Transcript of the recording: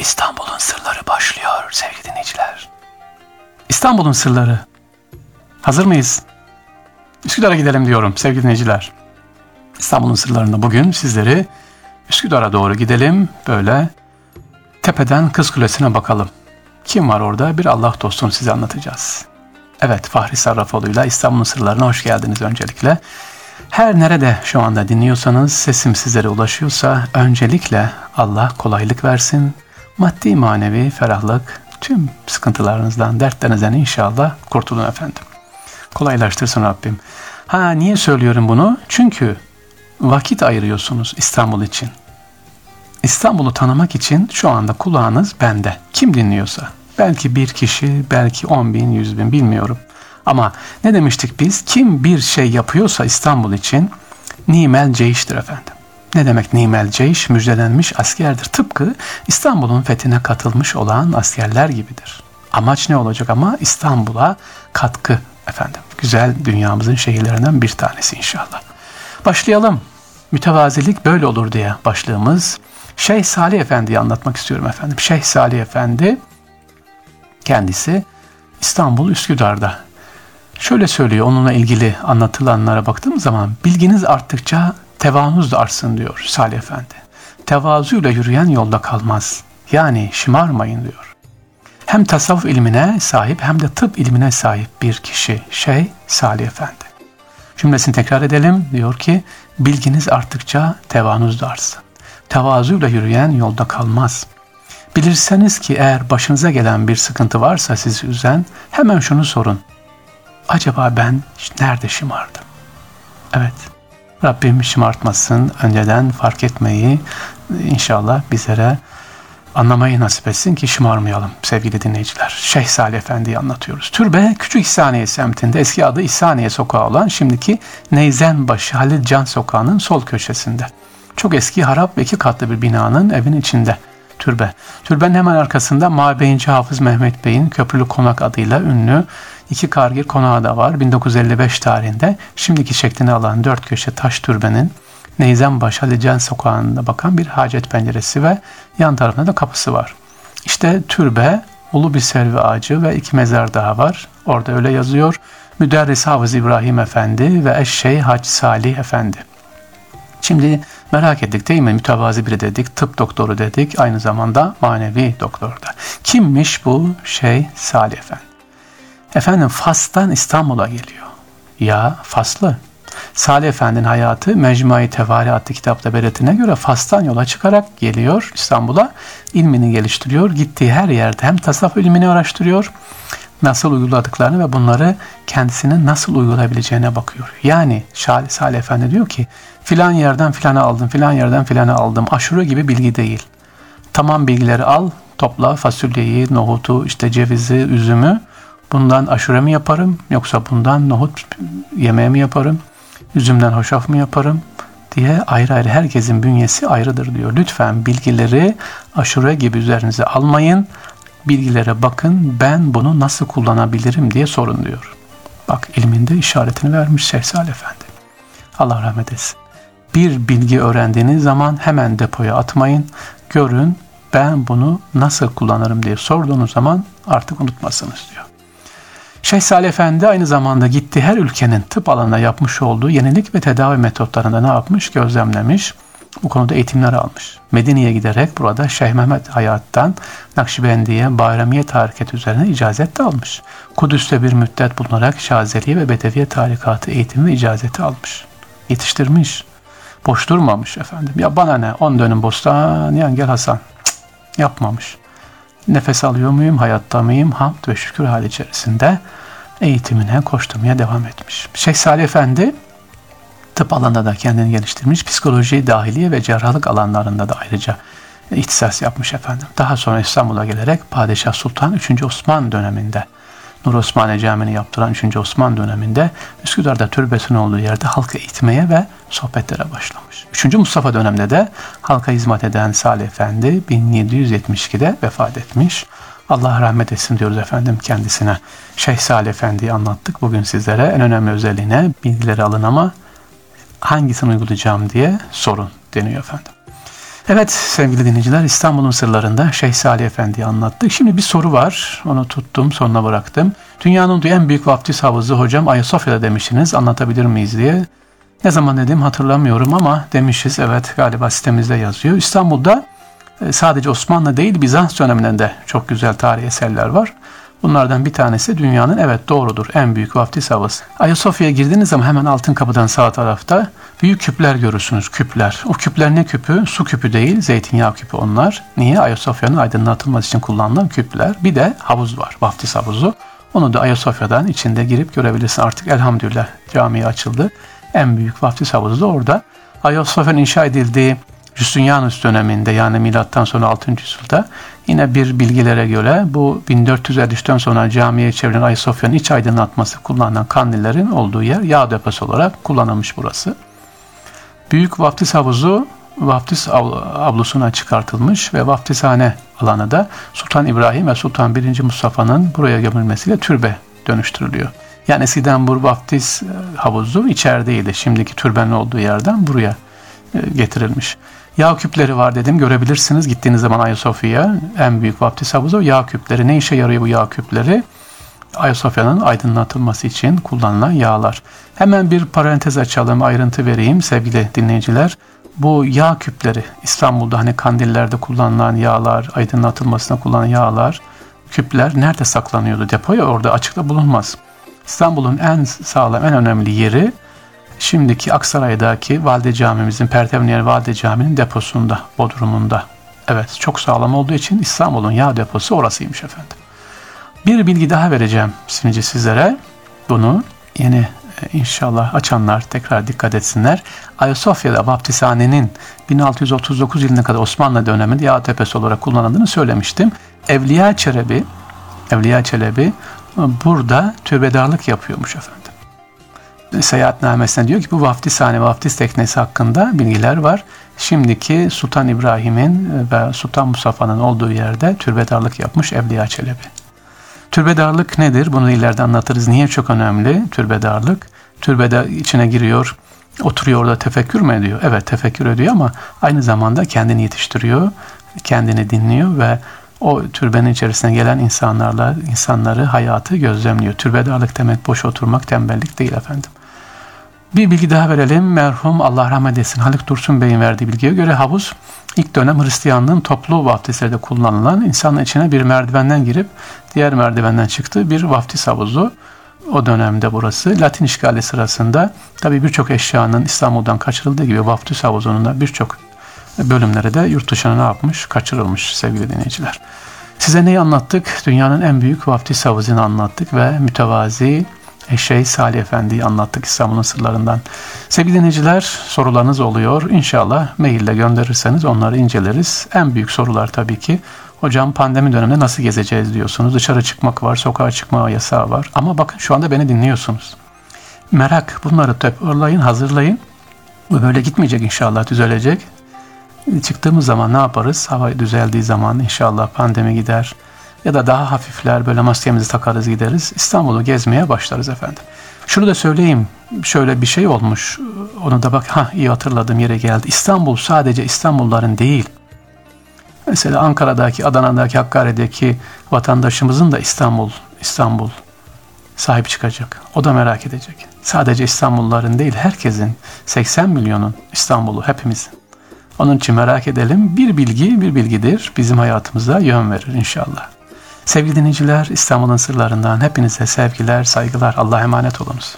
İstanbul'un sırları başlıyor sevgili dinleyiciler. İstanbul'un sırları. Hazır mıyız? Üsküdar'a gidelim diyorum sevgili dinleyiciler. İstanbul'un sırlarında bugün sizleri Üsküdar'a doğru gidelim. Böyle tepeden Kız Kulesi'ne bakalım. Kim var orada? Bir Allah dostunu size anlatacağız. Evet Fahri Sarrafoğlu ile İstanbul'un sırlarına hoş geldiniz öncelikle. Her nerede şu anda dinliyorsanız sesim sizlere ulaşıyorsa öncelikle Allah kolaylık versin. Maddi manevi ferahlık tüm sıkıntılarınızdan, dertlerinizden inşallah kurtulun efendim. Kolaylaştırsın Rabbim. Ha niye söylüyorum bunu? Çünkü vakit ayırıyorsunuz İstanbul için. İstanbul'u tanımak için şu anda kulağınız bende. Kim dinliyorsa. Belki bir kişi, belki on bin, yüz bin bilmiyorum. Ama ne demiştik biz? Kim bir şey yapıyorsa İstanbul için nimel ceyiştir efendim. Ne demek nimel ceyş? Müjdelenmiş askerdir. Tıpkı İstanbul'un fethine katılmış olan askerler gibidir. Amaç ne olacak ama İstanbul'a katkı efendim. Güzel dünyamızın şehirlerinden bir tanesi inşallah. Başlayalım. Mütevazilik böyle olur diye başlığımız. Şeyh Salih Efendi'yi anlatmak istiyorum efendim. Şeyh Salih Efendi kendisi İstanbul Üsküdar'da. Şöyle söylüyor onunla ilgili anlatılanlara baktığım zaman bilginiz arttıkça tevanuz da artsın diyor Salih Efendi. Tevazuyla yürüyen yolda kalmaz. Yani şımarmayın diyor. Hem tasavvuf ilmine sahip hem de tıp ilmine sahip bir kişi şey Salih Efendi. Cümlesini tekrar edelim. Diyor ki bilginiz arttıkça tevanuz da artsın. Tevazuyla yürüyen yolda kalmaz. Bilirseniz ki eğer başınıza gelen bir sıkıntı varsa sizi üzen hemen şunu sorun. Acaba ben nerede şımardım? Evet. Rabbim şımartmasın. Önceden fark etmeyi inşallah bizlere anlamayı nasip etsin ki şımarmayalım sevgili dinleyiciler. Şeyh Salih Efendi'yi anlatıyoruz. Türbe Küçük İhsaniye semtinde eski adı İhsaniye Sokağı olan şimdiki Neyzenbaşı Halil Can Sokağı'nın sol köşesinde. Çok eski harap ve iki katlı bir binanın evin içinde türbe. Türbenin hemen arkasında Mabeyinci Hafız Mehmet Bey'in Köprülü Konak adıyla ünlü iki kargir konağı da var. 1955 tarihinde şimdiki şeklini alan dört köşe taş türbenin Neyzenbaşı Halicen sokağında bakan bir hacet penceresi ve yan tarafında da kapısı var. İşte türbe, ulu bir servi ağacı ve iki mezar daha var. Orada öyle yazıyor. Müderris Hafız İbrahim Efendi ve Eşşey Hac Salih Efendi. Şimdi merak ettik değil mi? Mütevazi biri dedik, tıp doktoru dedik, aynı zamanda manevi doktor da. Kimmiş bu şey Salih Efendi? Efendim Fas'tan İstanbul'a geliyor. Ya Faslı. Salih Efendi'nin hayatı Mecmai Tevari adlı kitapta belirtine göre Fas'tan yola çıkarak geliyor İstanbul'a. ilmini geliştiriyor. Gittiği her yerde hem tasavvuf ilmini araştırıyor nasıl uyguladıklarını ve bunları kendisine nasıl uygulayabileceğine bakıyor. Yani Salih, Salih Efendi diyor ki filan yerden filana aldım, filan yerden filana aldım. Aşure gibi bilgi değil. Tamam bilgileri al, topla fasulyeyi, nohutu, işte cevizi, üzümü. Bundan aşure mi yaparım yoksa bundan nohut yemeği mi yaparım? Üzümden hoşaf mı yaparım? diye ayrı ayrı herkesin bünyesi ayrıdır diyor. Lütfen bilgileri aşure gibi üzerinize almayın. Bilgilere bakın ben bunu nasıl kullanabilirim diye sorun diyor. Bak ilminde işaretini vermiş Şeyh Salih Efendi. Allah rahmet etsin. Bir bilgi öğrendiğiniz zaman hemen depoya atmayın. Görün ben bunu nasıl kullanırım diye sorduğunuz zaman artık unutmasınız diyor. Şeyh Salih Efendi aynı zamanda gitti her ülkenin tıp alanında yapmış olduğu yenilik ve tedavi metotlarında ne yapmış? Gözlemlemiş. Bu konuda eğitimler almış. Medine'ye giderek burada Şeyh Mehmet Hayat'tan Nakşibendiye, Bayramiye hareketi üzerine icazet de almış. Kudüs'te bir müddet bulunarak Şazeliye ve Bedeviye tarikatı eğitimi ve icazeti almış. Yetiştirmiş. Boş durmamış efendim. Ya bana ne? On dönüm bostan yan gel Hasan. Cık, yapmamış. Nefes alıyor muyum? Hayatta mıyım? Hamd ve şükür hali içerisinde eğitimine koşturmaya devam etmiş. Şeyh Salih Efendi tıp alanında da kendini geliştirmiş. Psikoloji, dahiliye ve cerrahlık alanlarında da ayrıca ihtisas yapmış efendim. Daha sonra İstanbul'a gelerek Padişah Sultan 3. Osman döneminde Nur Osmaniye Camii'ni yaptıran 3. Osman döneminde Üsküdar'da türbesinin olduğu yerde halka eğitmeye ve sohbetlere başlamış. 3. Mustafa döneminde de halka hizmet eden Salih Efendi 1772'de vefat etmiş. Allah rahmet etsin diyoruz efendim kendisine. Şeyh Salih Efendi'yi anlattık. Bugün sizlere en önemli özelliğine bilgileri alın ama hangisini uygulayacağım diye sorun deniyor efendim. Evet sevgili dinleyiciler İstanbul'un sırlarında Şeyh Salih Efendi'yi anlattık. Şimdi bir soru var. Onu tuttum sonuna bıraktım. Dünyanın en büyük vaftiz havuzu hocam Ayasofya'da demiştiniz. Anlatabilir miyiz diye. Ne zaman dedim hatırlamıyorum ama demişiz. Evet galiba sitemizde yazıyor. İstanbul'da e, sadece Osmanlı değil Bizans döneminden de çok güzel tarihi eserler var. Bunlardan bir tanesi dünyanın evet doğrudur en büyük vaftiz havası. Ayasofya'ya girdiğiniz zaman hemen altın kapıdan sağ tarafta büyük küpler görürsünüz. Küpler. O küpler ne küpü? Su küpü değil, zeytinyağı küpü onlar. Niye? Ayasofya'nın aydınlatılması için kullanılan küpler. Bir de havuz var, vaftiz havuzu. Onu da Ayasofya'dan içinde girip görebilirsin. Artık elhamdülillah camiye açıldı. En büyük vaftiz havuzu da orada. Ayasofya'nın inşa edildiği Justinianus döneminde yani milattan sonra 6. yüzyılda yine bir bilgilere göre bu 1453'ten sonra camiye çevrilen Ayasofya'nın iç aydınlatması kullanılan kandillerin olduğu yer yağ deposu olarak kullanılmış burası. Büyük vaftiz havuzu vaftiz avlusuna çıkartılmış ve vaftizhane alanı da Sultan İbrahim ve Sultan 1. Mustafa'nın buraya gömülmesiyle türbe dönüştürülüyor. Yani eskiden bu vaftiz e, havuzu içerideydi. Şimdiki türbenin olduğu yerden buraya e, getirilmiş. Yağ küpleri var dedim görebilirsiniz gittiğiniz zaman Ayasofya'ya en büyük vaftiz havuzu yağ küpleri. Ne işe yarıyor bu yağ küpleri? Ayasofya'nın aydınlatılması için kullanılan yağlar. Hemen bir parantez açalım, ayrıntı vereyim sevgili dinleyiciler. Bu yağ küpleri İstanbul'da hani kandillerde kullanılan yağlar, aydınlatılmasına kullanılan yağlar, küpler nerede saklanıyordu? Depoya orada açıkta bulunmaz. İstanbul'un en sağlam, en önemli yeri şimdiki Aksaray'daki Valide Camimizin, Pertevniyer Valide Camii'nin deposunda, Bodrum'unda. Evet, çok sağlam olduğu için İstanbul'un yağ deposu orasıymış efendim. Bir bilgi daha vereceğim şimdi sizlere. Bunu yeni e, inşallah açanlar tekrar dikkat etsinler. Ayasofya'da Baptishane'nin 1639 yılına kadar Osmanlı döneminde yağ tepesi olarak kullanıldığını söylemiştim. Evliya Çelebi, Evliya Çelebi burada tübedarlık yapıyormuş efendim. Seyahatnamesine diyor ki bu vaftizhane, vaftiz teknesi hakkında bilgiler var. Şimdiki Sultan İbrahim'in ve Sultan Mustafa'nın olduğu yerde türbedarlık yapmış Evliya Çelebi. Türbedarlık nedir? Bunu ileride anlatırız. Niye çok önemli türbedarlık? Türbede içine giriyor, oturuyor orada tefekkür mü ediyor? Evet tefekkür ediyor ama aynı zamanda kendini yetiştiriyor, kendini dinliyor ve o türbenin içerisine gelen insanlarla insanları, hayatı gözlemliyor. Türbedarlık demek boş oturmak, tembellik değil efendim. Bir bilgi daha verelim. Merhum Allah rahmet etsin Haluk Dursun Bey'in verdiği bilgiye göre havuz ilk dönem Hristiyanlığın toplu vaftislerde kullanılan insanın içine bir merdivenden girip diğer merdivenden çıktığı bir vaftiz havuzu. O dönemde burası Latin işgali sırasında tabi birçok eşyanın İstanbul'dan kaçırıldığı gibi vaftiz havuzunun da birçok bölümleri de yurt dışına ne yapmış? Kaçırılmış sevgili dinleyiciler. Size neyi anlattık? Dünyanın en büyük vaftiz havuzunu anlattık ve mütevazi Şeyh Salih Efendi'yi anlattık İstanbul'un sırlarından. Sevgili dinleyiciler sorularınız oluyor. İnşallah maille gönderirseniz onları inceleriz. En büyük sorular tabii ki hocam pandemi döneminde nasıl gezeceğiz diyorsunuz. Dışarı çıkmak var, sokağa çıkma yasağı var. Ama bakın şu anda beni dinliyorsunuz. Merak bunları toparlayın, hazırlayın. Bu böyle gitmeyecek inşallah düzelecek. Çıktığımız zaman ne yaparız? Hava düzeldiği zaman inşallah pandemi gider ya da daha hafifler böyle maskemizi takarız gideriz. İstanbul'u gezmeye başlarız efendim. Şunu da söyleyeyim. Şöyle bir şey olmuş. Onu da bak ha iyi hatırladım yere geldi. İstanbul sadece İstanbulluların değil. Mesela Ankara'daki, Adana'daki, Hakkari'deki vatandaşımızın da İstanbul, İstanbul sahip çıkacak. O da merak edecek. Sadece İstanbulluların değil, herkesin 80 milyonun İstanbul'u hepimizin. Onun için merak edelim. Bir bilgi bir bilgidir. Bizim hayatımıza yön verir inşallah. Sevgili dinleyiciler, İstanbul'un sırlarından hepinize sevgiler, saygılar. Allah'a emanet olunuz.